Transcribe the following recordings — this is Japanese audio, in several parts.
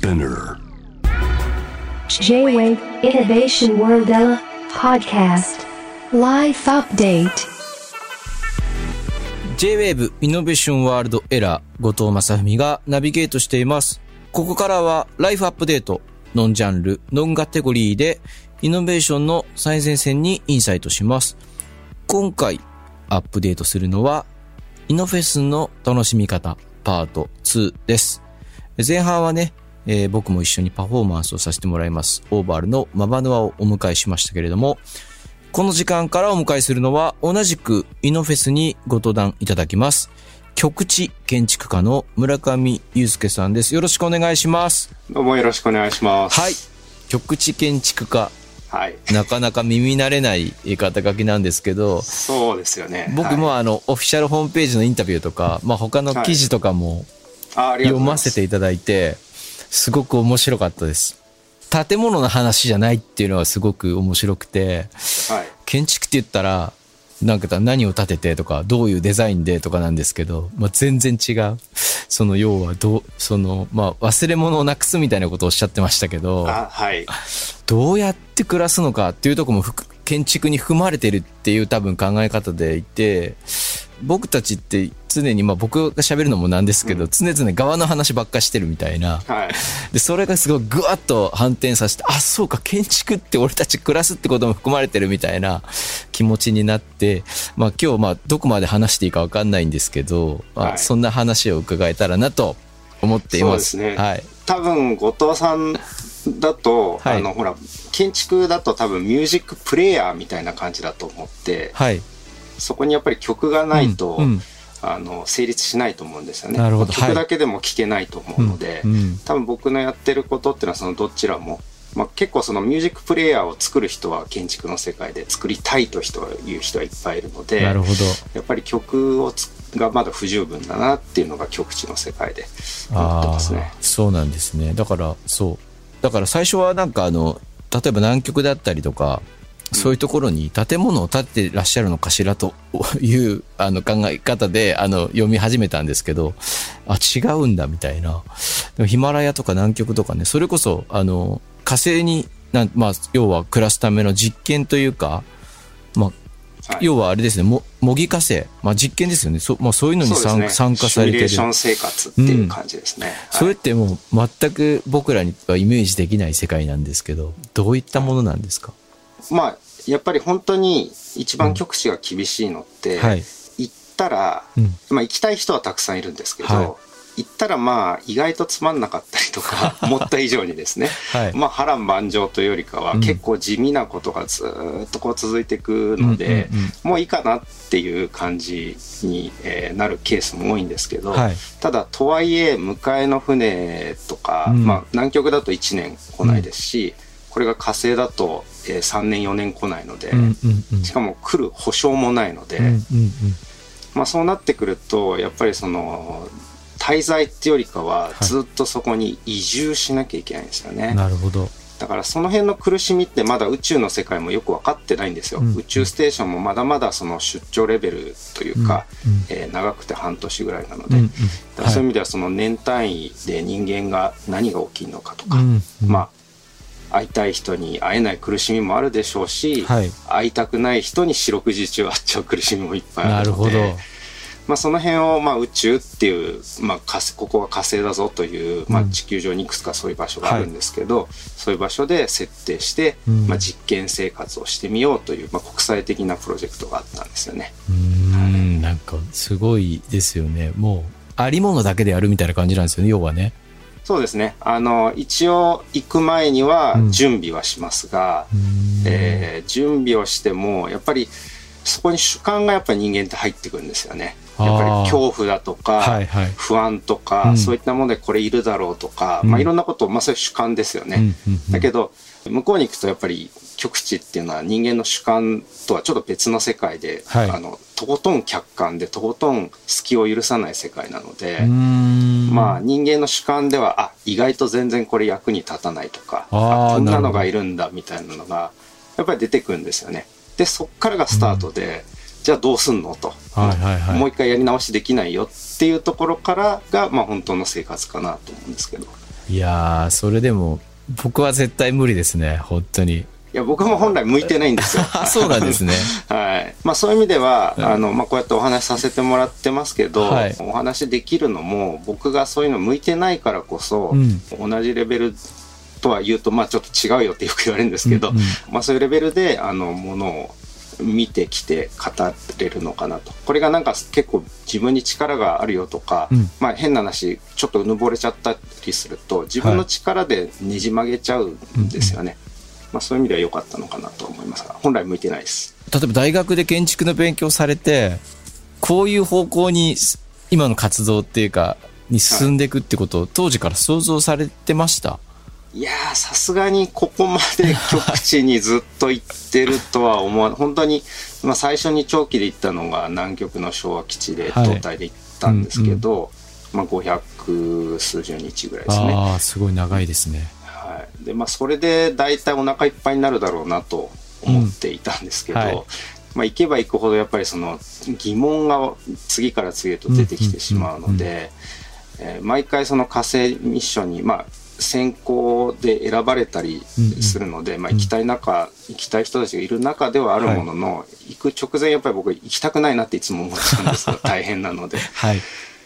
Spinner J-Wave Innovation World Podcast Life Update J-Wave イノベーションワールドエラー後藤正文がナビゲートしています。ここからはライフアップデート、ノンジャンル、ノンカテゴリーでイノベーションの最前線にインサイトします。今回アップデートするのはイノフェスの楽しみ方パート2です。前半はね、えー僕も一緒にパフォーマンスをさせてもらいます。オーバールのマバヌアをお迎えしましたけれども、この時間からお迎えするのは同じくイノフェスにご登壇いただきます。局地建築家の村上祐介さんです。よろしくお願いします。どうもよろしくお願いします。はい。局地建築家。はい。なかなか耳慣れない肩書きなんですけど、そうですよね。僕もあの、オフィシャルホームページのインタビューとか、まあ他の記事とかもはい、読ませていただいて、すごく面白かったです。建物の話じゃないっていうのはすごく面白くて、はい。建築って言ったら、なんか何を建ててとか、どういうデザインでとかなんですけど、まあ、全然違う。その要はどう、その、まあ、忘れ物をなくすみたいなことをおっしゃってましたけど、あはい。どうやって暮らすのかっていうところもふく建築に含まれてるっていう多分考え方でいて、僕たちって常に、まあ僕が喋るのもなんですけど、常々側の話ばっかしてるみたいな。はい。で、それがすごいぐわっと反転させて、あ、そうか、建築って俺たち暮らすってことも含まれてるみたいな気持ちになって、まあ今日、まあどこまで話していいかわかんないんですけど、まあはいそんな話を伺えたらなと思っています。そうですねはい。多分、後藤さんだと、はいあの、ほら、建築だと多分ミュージックプレイヤーみたいな感じだと思って、はい。そこにやっぱり曲がないと、うんうんあの、成立しないと思うんですよね。曲だけでも聴けないと思うので、うんうん多分僕のやってることっていうのはそのどちらも、まあ、結構そのミュージックプレイヤーを作る人は建築の世界で作りたいと人は言う人はいっぱいいるのでなるほど。やっぱり曲をつがまだ不十分だなっていうのが極地の世界で思ってますねそうなんですね。だから、そう。だから最初はなんかあの、例えば南極だったりとか、そういうところに建物を建ててらっしゃるのかしらと いうあの考え方であの読み始めたんですけど、あ、違うんだみたいな。でもヒマラヤとか南極とかね、それこそあの火星になん、まあ、要は暮らすための実験というか、まあ、はい要はあれですね、も模擬火星、まあ実験ですよね。そ,、まあ、そういうのに参,、ね。参加されてる。シミュレーション生活っていう感じですね。それはい。ってもう全く僕らにはイメージできない世界なんですけど、どういったものなんですか？まあやっぱり本当に一番極地が厳しいのって、はい。行ったら、うん。まあ行きたい人はたくさんいるんですけど、はい行ったらまあ意外とつまんなかったりとか 思った以上にですね、はい。まあ波乱万丈というよりかは、うん。結構地味なことがずーっとこう続いていくので、うんうんうん。もういいかなっていう感じに、えーなるケースも多いんですけど、はい。ただとはいえ迎えの船とか、うん。まあ、南極だと1年来ないですし、これが火星だと、えー3年4年来ないので、うんうんうん。しかも来る保証もないので、うんうんうん。まあ、そうなってくるとやっぱりその滞在っていうよりかはずっとそこに移住しなきゃいけないんですよね、なるほど。だからその辺の苦しみってまだ宇宙の世界もよく分かってないんですよ、うん。宇宙ステーションもまだまだその出張レベルというか、うん。うん。えー長くて半年ぐらいなので、うんうんだからそういう意味ではその年単位で人間が何が起きるのかとか、うんうん。まあ会いたい人に会えない苦しみもあるでしょうし、はい。会いたくない人に四六時中会っちゃう苦しみもいっぱいあなるほど。まあ、その辺をまあ宇宙っていう、まあ、ここが火星だぞという、まあ、うん地球上にいくつかそういう場所があるんですけど、そういう場所で設定して、うんまあ、実験生活をしてみようという、まあ、国際的なプロジェクトがあったんですよね。うーん、なんかすごいですよね。もう、ありものだけでやるみたいな感じなんですよね、要はね。そうですねあの一応行く前にはうん準備はしますが、うーんえー準備をしてもやっぱりそこに主観がやっぱり人間って入ってくるんですよね。やっぱり恐怖だとか、はいはい。不安とか、うん。そういったものでこれいるだろうとか、うん。まあいろんなことを、まあそういう主観ですよね。うんうんうん。だけど、向こうに行くとやっぱり極地っていうのは人間の主観とはちょっと別の世界で、はい。あの、とことん客観でとことん隙を許さない世界なので、まあ人間の主観では、あ、意外と全然これ役に立たないとか、こんなのがいるんだみたいなのが、やっぱり出てくるんですよね。で、そっからがスタートで、じゃあどうすんのと。はいはいはいもう一回やり直しできないよっていうところからが、まあ本当の生活かなと思うんですけど。いやー、それでも、僕は絶対無理ですね、本当に。いや、僕も本来向いてないんですよ。あ、そうなんですね。はい。まあそういう意味では、あの、まあこうやってお話しさせてもらってますけど、はいお話できるのも、僕がそういうの向いてないからこそ、うん同じレベルとは言うと、まあちょっと違うよってよく言われるんですけど、うんうんまあそういうレベルで、あの、ものを見てきて語れるのかなと。これがなんか結構自分に力があるよとか、うんまあ変な話、ちょっとうぬぼれちゃったりすると、自分の力でねじ曲げちゃうんですよね。まあそういう意味では良かったのかなと思いますが、本来向いてないです。例えば大学で建築の勉強されて、こういう方向に今の活動っていうか、に進んでいくってことを当時から想像されてました、いやー、さすがにここまで極地にずっと行ってるとは思わ本当に、まあ最初に長期で行ったのが南極の昭和基地で、はい胴体で行ったんですけど、まあ500数十日ぐらいですね。ああ、すごい長いですね。はい。で、まあそれで大体お腹いっぱいになるだろうなと思っていたんですけど、うんはいまあ行けば行くほどやっぱりその疑問が次から次へと出てきてしまうので、えー毎回その火星ミッションに、まあ、選考で選ばれたりするので、まあ、行きたい中、行きたい人たちがいる中ではあるものの、行く直前やっぱり僕行きたくないなっていつも思っちゃうんですよ 大変なので。はい。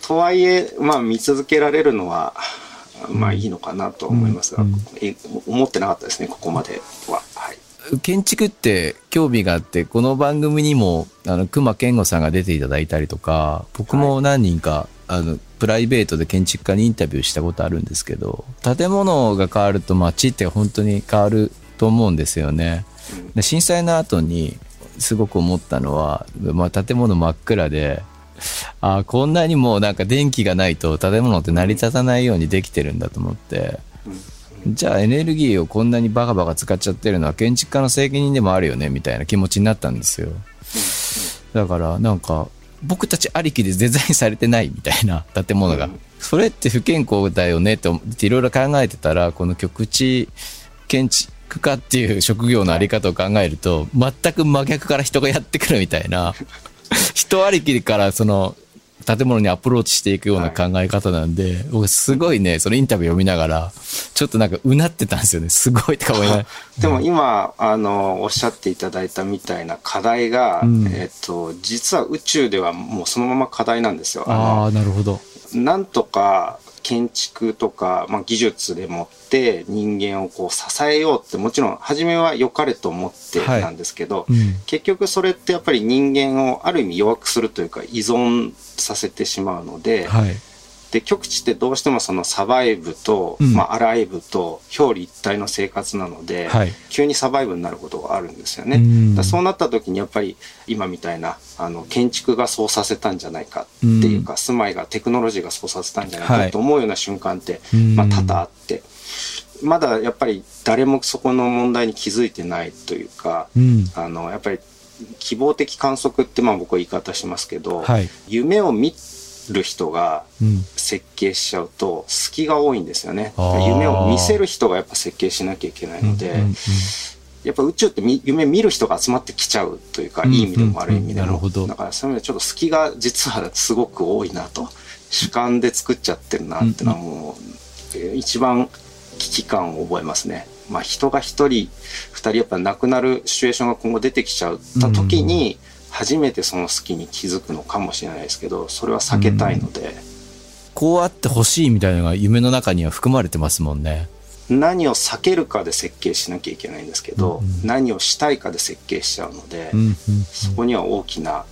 とはいえ、まあ、見続けられるのは、まあいいのかなと思いますが、うんえ思ってなかったですね、ここまでは。はい。建築って興味があって、この番組にも、あの、熊健吾さんが出ていただいたりとか、僕も何人か、あの、プライベートで建築家にインタビューしたことあるんですけど、建物が変わると街って本当に変わると思うんですよね。で震災の後にすごく思ったのは、まあ、建物真っ暗で、ああ、こんなにもなんか電気がないと建物って成り立たないようにできてるんだと思って、じゃあエネルギーをこんなにバカバカ使っちゃってるのは建築家の責任でもあるよねみたいな気持ちになったんですよ。だからなんか僕たちありきでデザインされてないみたいな建物が。それって不健康だよねって思っていろいろ考えてたら、この局地建築家っていう職業のあり方を考えると、全く真逆から人がやってくるみたいな、人ありきからその建物にアプローチしていくような考え方なんで、僕すごいね、そのインタビュー読みながら、ちょっとなんかうなってたんですよね。すごいとか思いながら。でも今、あの、おっしゃっていただいたみたいな課題が、うんえっと、実は宇宙ではもうそのまま課題なんですよ。あああ、なるほど。の、なんとか建築とか、まあ、技術でもって人間をこう支えようって、もちろん初めは良かれと思ってはいなんですけど、うん。結局それってやっぱり人間をある意味弱くするというか依存させてしまうので、はい。で極地ってどうしてもそのサバイブと、うんまあ、アライブと表裏一体の生活なので、はい急にサバイブになることがあるんですよね。うそうなった時にやっぱり今みたいなあの建築がそうさせたんじゃないかっていうか、住まいがテクノロジーがそうさせたんじゃないはいかと思うような瞬間って、うんまあ、多々あって。まだやっぱり誰もそこの問題に気づいてないというか、うん。あのやっぱり希望的観測ってまあ僕は言い方しますけど、はい。夢を見る人がうん。設計しちゃうと隙が多いんですよね。夢を見せる人がやっぱ設計しなきゃいけないので、うんうんうん。やっぱ宇宙ってみ夢見る人が集まってきちゃうというか、うんいい意味でも悪い意味でも、だからそういう意味でちょっと隙が実はすごく多いなと。主観で作っちゃってるなっていうのはもう、えー一番危機感を覚えますね。まあ人が一人二人やっぱ亡くなるシチュエーションが今後出てきちゃった時に初めてその隙に気づくのかもしれないですけどそれは避けたいので、こうあってほしいみたいなのが夢の中には含まれてますもんね。何を避けるかで設計しなきゃいけないんですけど、うんうん何をしたいかで設計しちゃうので、うんうんそこには大きな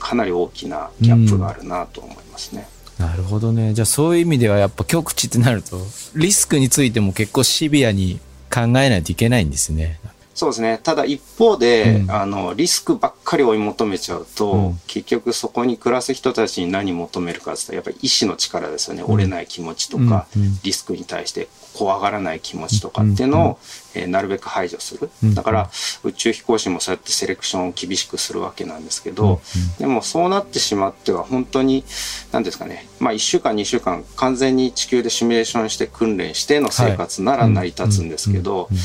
かなり大きなギャップがあるなと思いますね。なるほどね。じゃあそういう意味ではやっぱ極地ってなると、リスクについても結構シビアに考えないといけないんですね。そうですね。ただ一方で、うん。あの、リスクばっかり追い求めちゃうと、うん。結局そこに暮らす人たちに何求めるかって言ったら、やっぱり意志の力ですよね。折れない気持ちとか、うん。うん。リスクに対して怖がらない気持ちとかっていうのを、えーなるべく排除する。うん。だから、宇宙飛行士もそうやってセレクションを厳しくするわけなんですけど、でもそうなってしまっては本当に、何ですかね、まあ1週間2週間完全に地球でシミュレーションして訓練しての生活なら成り立つんですけど、や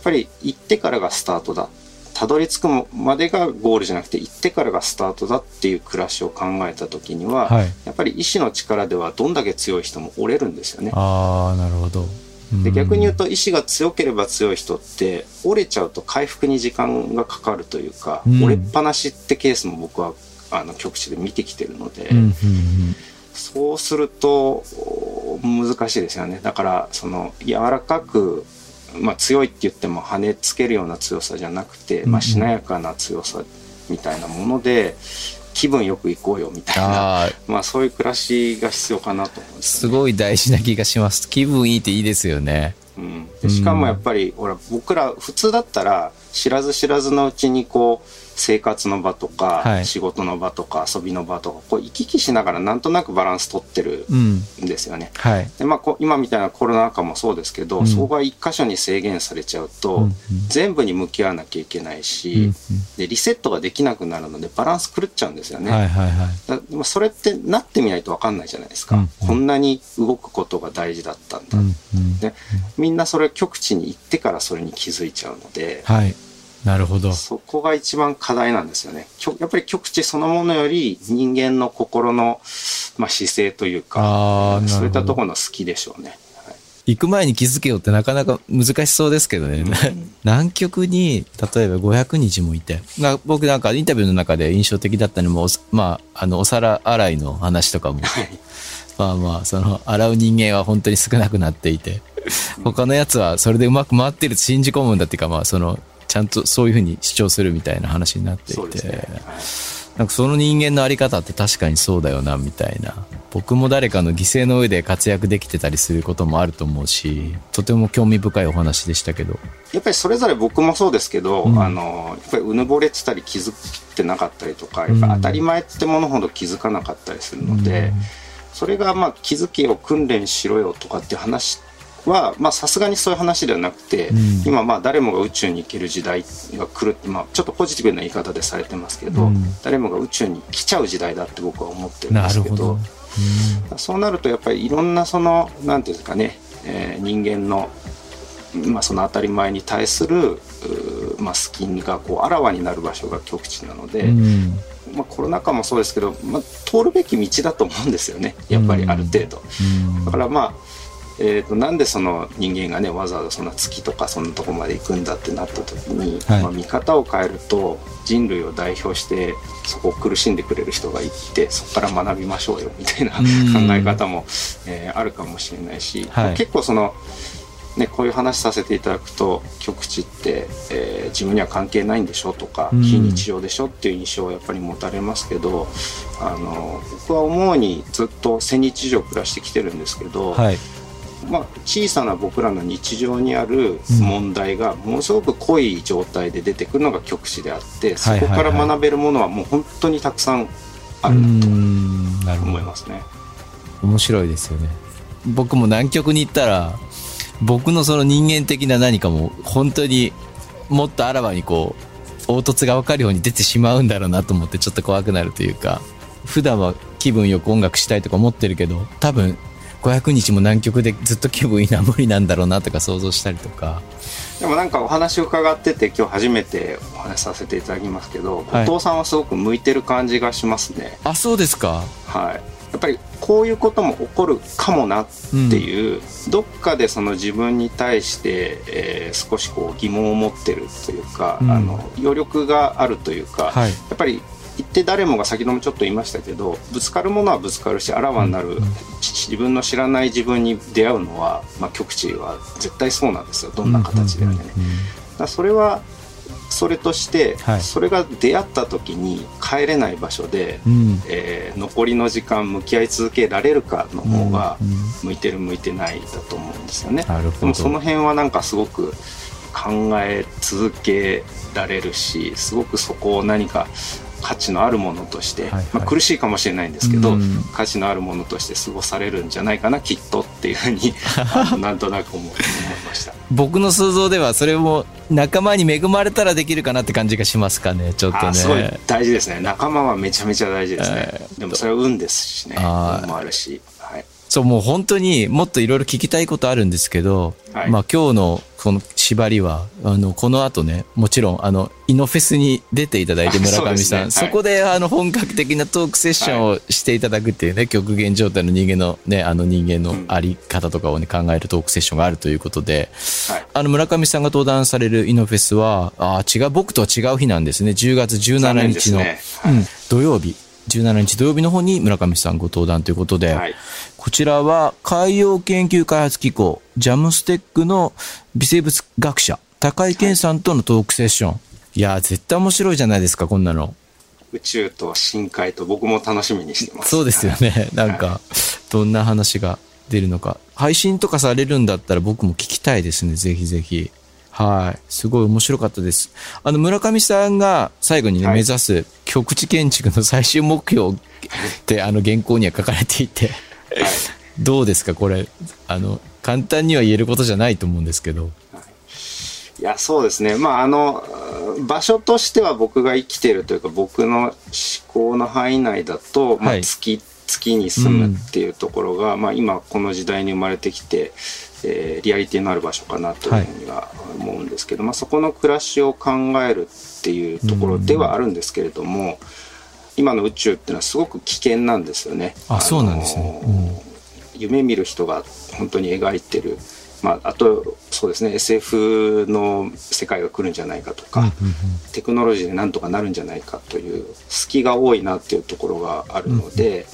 っぱり行ってからがスタートだ。たどり着くまでがゴールじゃなくて行ってからがスタートだっていう暮らしを考えた時には、はいやっぱり意志の力ではどんだけ強い人も折れるんですよね。ああ、なるほど。で逆に言うと、と意志が強ければ強い人って折れちゃうと回復に時間がかかるというか、うん折れっぱなしってケースも僕はあの局地で見てきてるので、うんうんうんそうするとお難しいですよねだからその柔らかく、まあ、強いって言っても跳ねつけるような強さじゃなくて、まあ、しなやかな強さみたいなもので気分よく行こうよみたいな、まあ、そういう暮らしが必要かなと思うんですすごい大事な気がします。気分いいっていいですよね。うん、でしかもやっぱり、ほら僕ら普通だったら知らず知らずのうちにこう生活の場とか、はい仕事の場とか遊びの場とかこう行き来しながらなんとなくバランス取ってるうん。んですよね。はい。でまあ、こう今みたいなコロナ禍もそうですけど、うんそこが一箇所に制限されちゃうと、うんうん全部に向き合わなきゃいけないし、うんうんでリセットができなくなるのでバランス狂っちゃうんですよね。はいはいはい。それってなってみないと分かんないじゃないですか、うんうんこんなに動くことが大事だったんだ、うんうんでみんなそれ極地に行ってからそれに気づいちゃうので、はい。なるほど。そこが一番課題なんですよね。やっぱり極地そのものより人間の心の、まあ、姿勢というか、そういったところの好きでしょうね。はい行く前に気づけよってなかなか難しそうですけどね。南極に、例えば500日もいて、な僕なんかインタビューの中で印象的だったのも、おまあ、あの、お皿洗いの話とかも、はいまあまあ、その、洗う人間は本当に少なくなっていて、他のやつはそれでうまく回ってると信じ込むんだっていうか、まあ、その、ちゃんとそういうふうに主張するみたいな話になっていて、ね。はいなんかその人間のあり方って確かにそうだよな、みたいな。僕も誰かの犠牲の上で活躍できてたりすることもあると思うし、とても興味深いお話でしたけど。やっぱりそれぞれ僕もそうですけど、うんあのやっぱりうぬぼれてたり気づいてなかったりとかやっぱ当たり前ってものほど気づかなかったりするので、それがまあ気づけよ訓練しろよとかって話はまあさすがにそういう話ではなくて、うん。今まあ誰もが宇宙に行ける時代が来るって、まあ、ちょっとポジティブな言い方でされてますけど、うん。誰もが宇宙に来ちゃう時代だって僕は思ってるんなですけどるほど。そうなるとやっぱりいろんなそのなんていうんですかね、えー人間のまあ、その当たり前に対する、まあ、スキンがこうあらわになる場所が極地なので、うん。まあ、コロナ禍もそうですけど、まあ、通るべき道だと思うんですよね。やっぱりある程度。うん。だからまあえー、となんでその人間がねわざわざそんな月とかそんなとこまで行くんだってなった時に、はい。まあ、見方を変えると人類を代表してそこを苦しんでくれる人がいてそこから学びましょうよみたいなうん。考え方も、えーあるかもしれないし、はい。まあ結構その、ね、こういう話させていただくと極地って、えー自分には関係ないんでしょとか、うん。非日常でしょっていう印象をやっぱり持たれますけどあの僕は思うにずっと千日以上暮らしてきてるんですけど、はい。まあ、小さな僕らの日常にある問題がものすごく濃い状態で出てくるのが極地であってそこから学べるものはもう本当にたくさんあうるなと思いますね。面白いですよね。僕も南極に行ったら僕のその人間的な何かも本当にもっとあらわにこう凹凸が分かるように出てしまうんだろうなと思ってちょっと怖くなるというか普段は気分よく音楽したいとか思ってるけど多分500日も南極でずっと気分いいのは無理なんだろうなとか想像したりとか。でもなんかお話を伺ってて今日初めてお話しさせていただきますけど、はい。後藤さんはすごく向いてる感じがしますね。あそうですか。はい、やっぱりこういうことも起こるかもなっていう、どっかでその自分に対して、えー少しこう疑問を持ってるというか、うん。あの余力があるというか、はい。やっぱり言って誰もが先ほどもちょっと言いましたけどぶつかるものはぶつかるしあらわになる、ち自分の知らない自分に出会うのは、まあ、極地は絶対そうなんですよ。どんな形であれね。だそれはそれとして、はい。それが出会った時に帰れない場所で、うん。うんえー残りの時間向き合い続けられるかの方がうんうん向いてる向いてないだと思うんですよね。でもその辺はなんかすごく考え続けられるしすごくそこを何か価値のあるものとして、はいはい。まあ、苦しいかもしれないんですけど、うん。価値のあるものとして過ごされるんじゃないかなきっとっていうふうに なんとなく思思いました。僕の想像ではそれも仲間に恵まれたらできるかなって感じがしますかねちょっとね。あすごい大事ですね。仲間はめちゃめちゃ大事ですね、えーでもそれは運ですしね。運もあるし、はい、そう、もう本当にもっといろいろ聞きたいことあるんですけど、はい。まあ今日のこの縛りは、あの、この後ね、もちろん、あの、イノフェスに出ていただいてあ村上さん、そ,、ね。はいこであの、本格的なトークセッションをしていただくっていうね、極限状態の人間のね、あの人間のあり方とかをね、考えるトークセッションがあるということで、はい。あの、村上さんが登壇されるイノフェスは、あー違う、僕とは違う日なんですね。10月17残念で日の、すね。はい。うん、土曜日。17日土曜日の方に村上さんご登壇ということで、はいこちらは海洋研究開発機構、ジャムステックの微生物学者、高井健さんとのトークセッション。いやー、絶対面白いじゃないですか、こんなの。宇宙と深海と僕も楽しみにしてます。そうですよね。なんか、どんな話が出るのか。配信とかされるんだったら僕も聞きたいですね。ぜひぜひ。はい。すごい面白かったです。あの、村上さんが最後にね、はい目指す局地建築の最終目標って、あの、原稿には書かれていて、はい。どうですかこれ、あの、簡単には言えることじゃないと思うんですけど。いや、そうですね。まあ、あの、場所としては僕が生きてるというか、僕の思考の範囲内だと、まあ、はい月、月に住むっていうところが、まあ、今この時代に生まれてきて、えーリアリティのある場所かなというふうには思うんですけど、まあ、そこの暮らしを考えるっていうところではあるんですけれども、今の宇宙っていうのはすごく危険なんですよね。あそうなんですね。の夢見る人が本当に描いてる、まあ、あとそうですね SF の世界が来るんじゃないかとか、テクノロジーでなんとかなるんじゃないかという隙が多いなっていうところがあるので、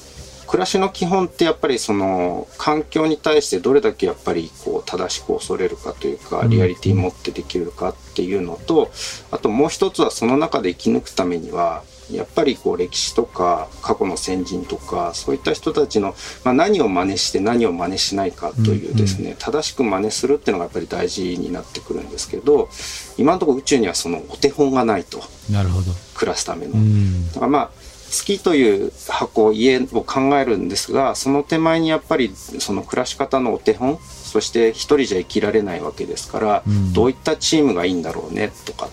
暮らしの基本ってやっぱりその環境に対してどれだけやっぱりこう正しく恐れるかというかリアリティ持ってできるかっていうのとあともう一つはその中で生き抜くためにはやっぱりこう歴史とか過去の先人とかそういった人たちの、まあ、何を真似して何を真似しないかというですね、正しく真似するっていうのがやっぱり大事になってくるんですけど今のところ宇宙にはそのお手本がないと。暮らすための。うん。だからまあ月という箱家を考えるんですがその手前にやっぱりその暮らし方のお手本そして一人じゃ生きられないわけですから、うん。どういったチームがいいんだろうねとか。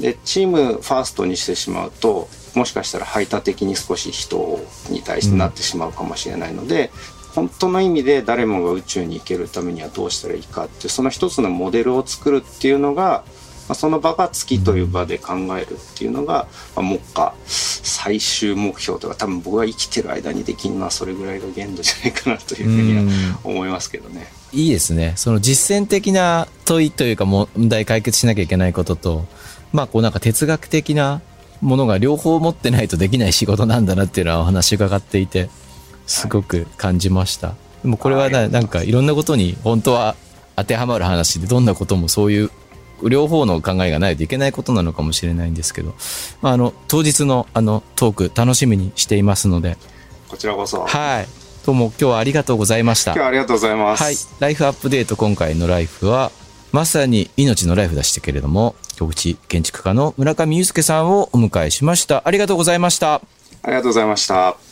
でチームファーストにしてしまうともしかしたら排他的に少し人に対してなってしまうかもしれないので、本当の意味で誰もが宇宙に行けるためにはどうしたらいいかってその一つのモデルを作るっていうのが、まあ、その場が月という場で考えるっていうのが、まあ、目下最終目標とか多分僕が生きてる間にできるのはそれぐらいが限度じゃないかなというふうには思いますけどね。いいですね。その実践的な問いというか問題解決しなきゃいけないことと、まあこうなんか哲学的なものが両方持ってないとできない仕事なんだなっていうのはお話伺っていて、すごく感じました。でもこれはななんかいろんなことに本当は当てはまる話で、どんなこともそういう両方の考えがないといけないことなのかもしれないんですけど、まああの、当日のあのトーク楽しみにしていますので、こちらこそ。はい。どうも今日はありがとうございました今日。はありがとうございます。はい。ライフアップデート今回のライフは、まさに命のライフでしたけれども、局地建築家の村上祐介さんをお迎えしました。ありがとうございました。ありがとうございました。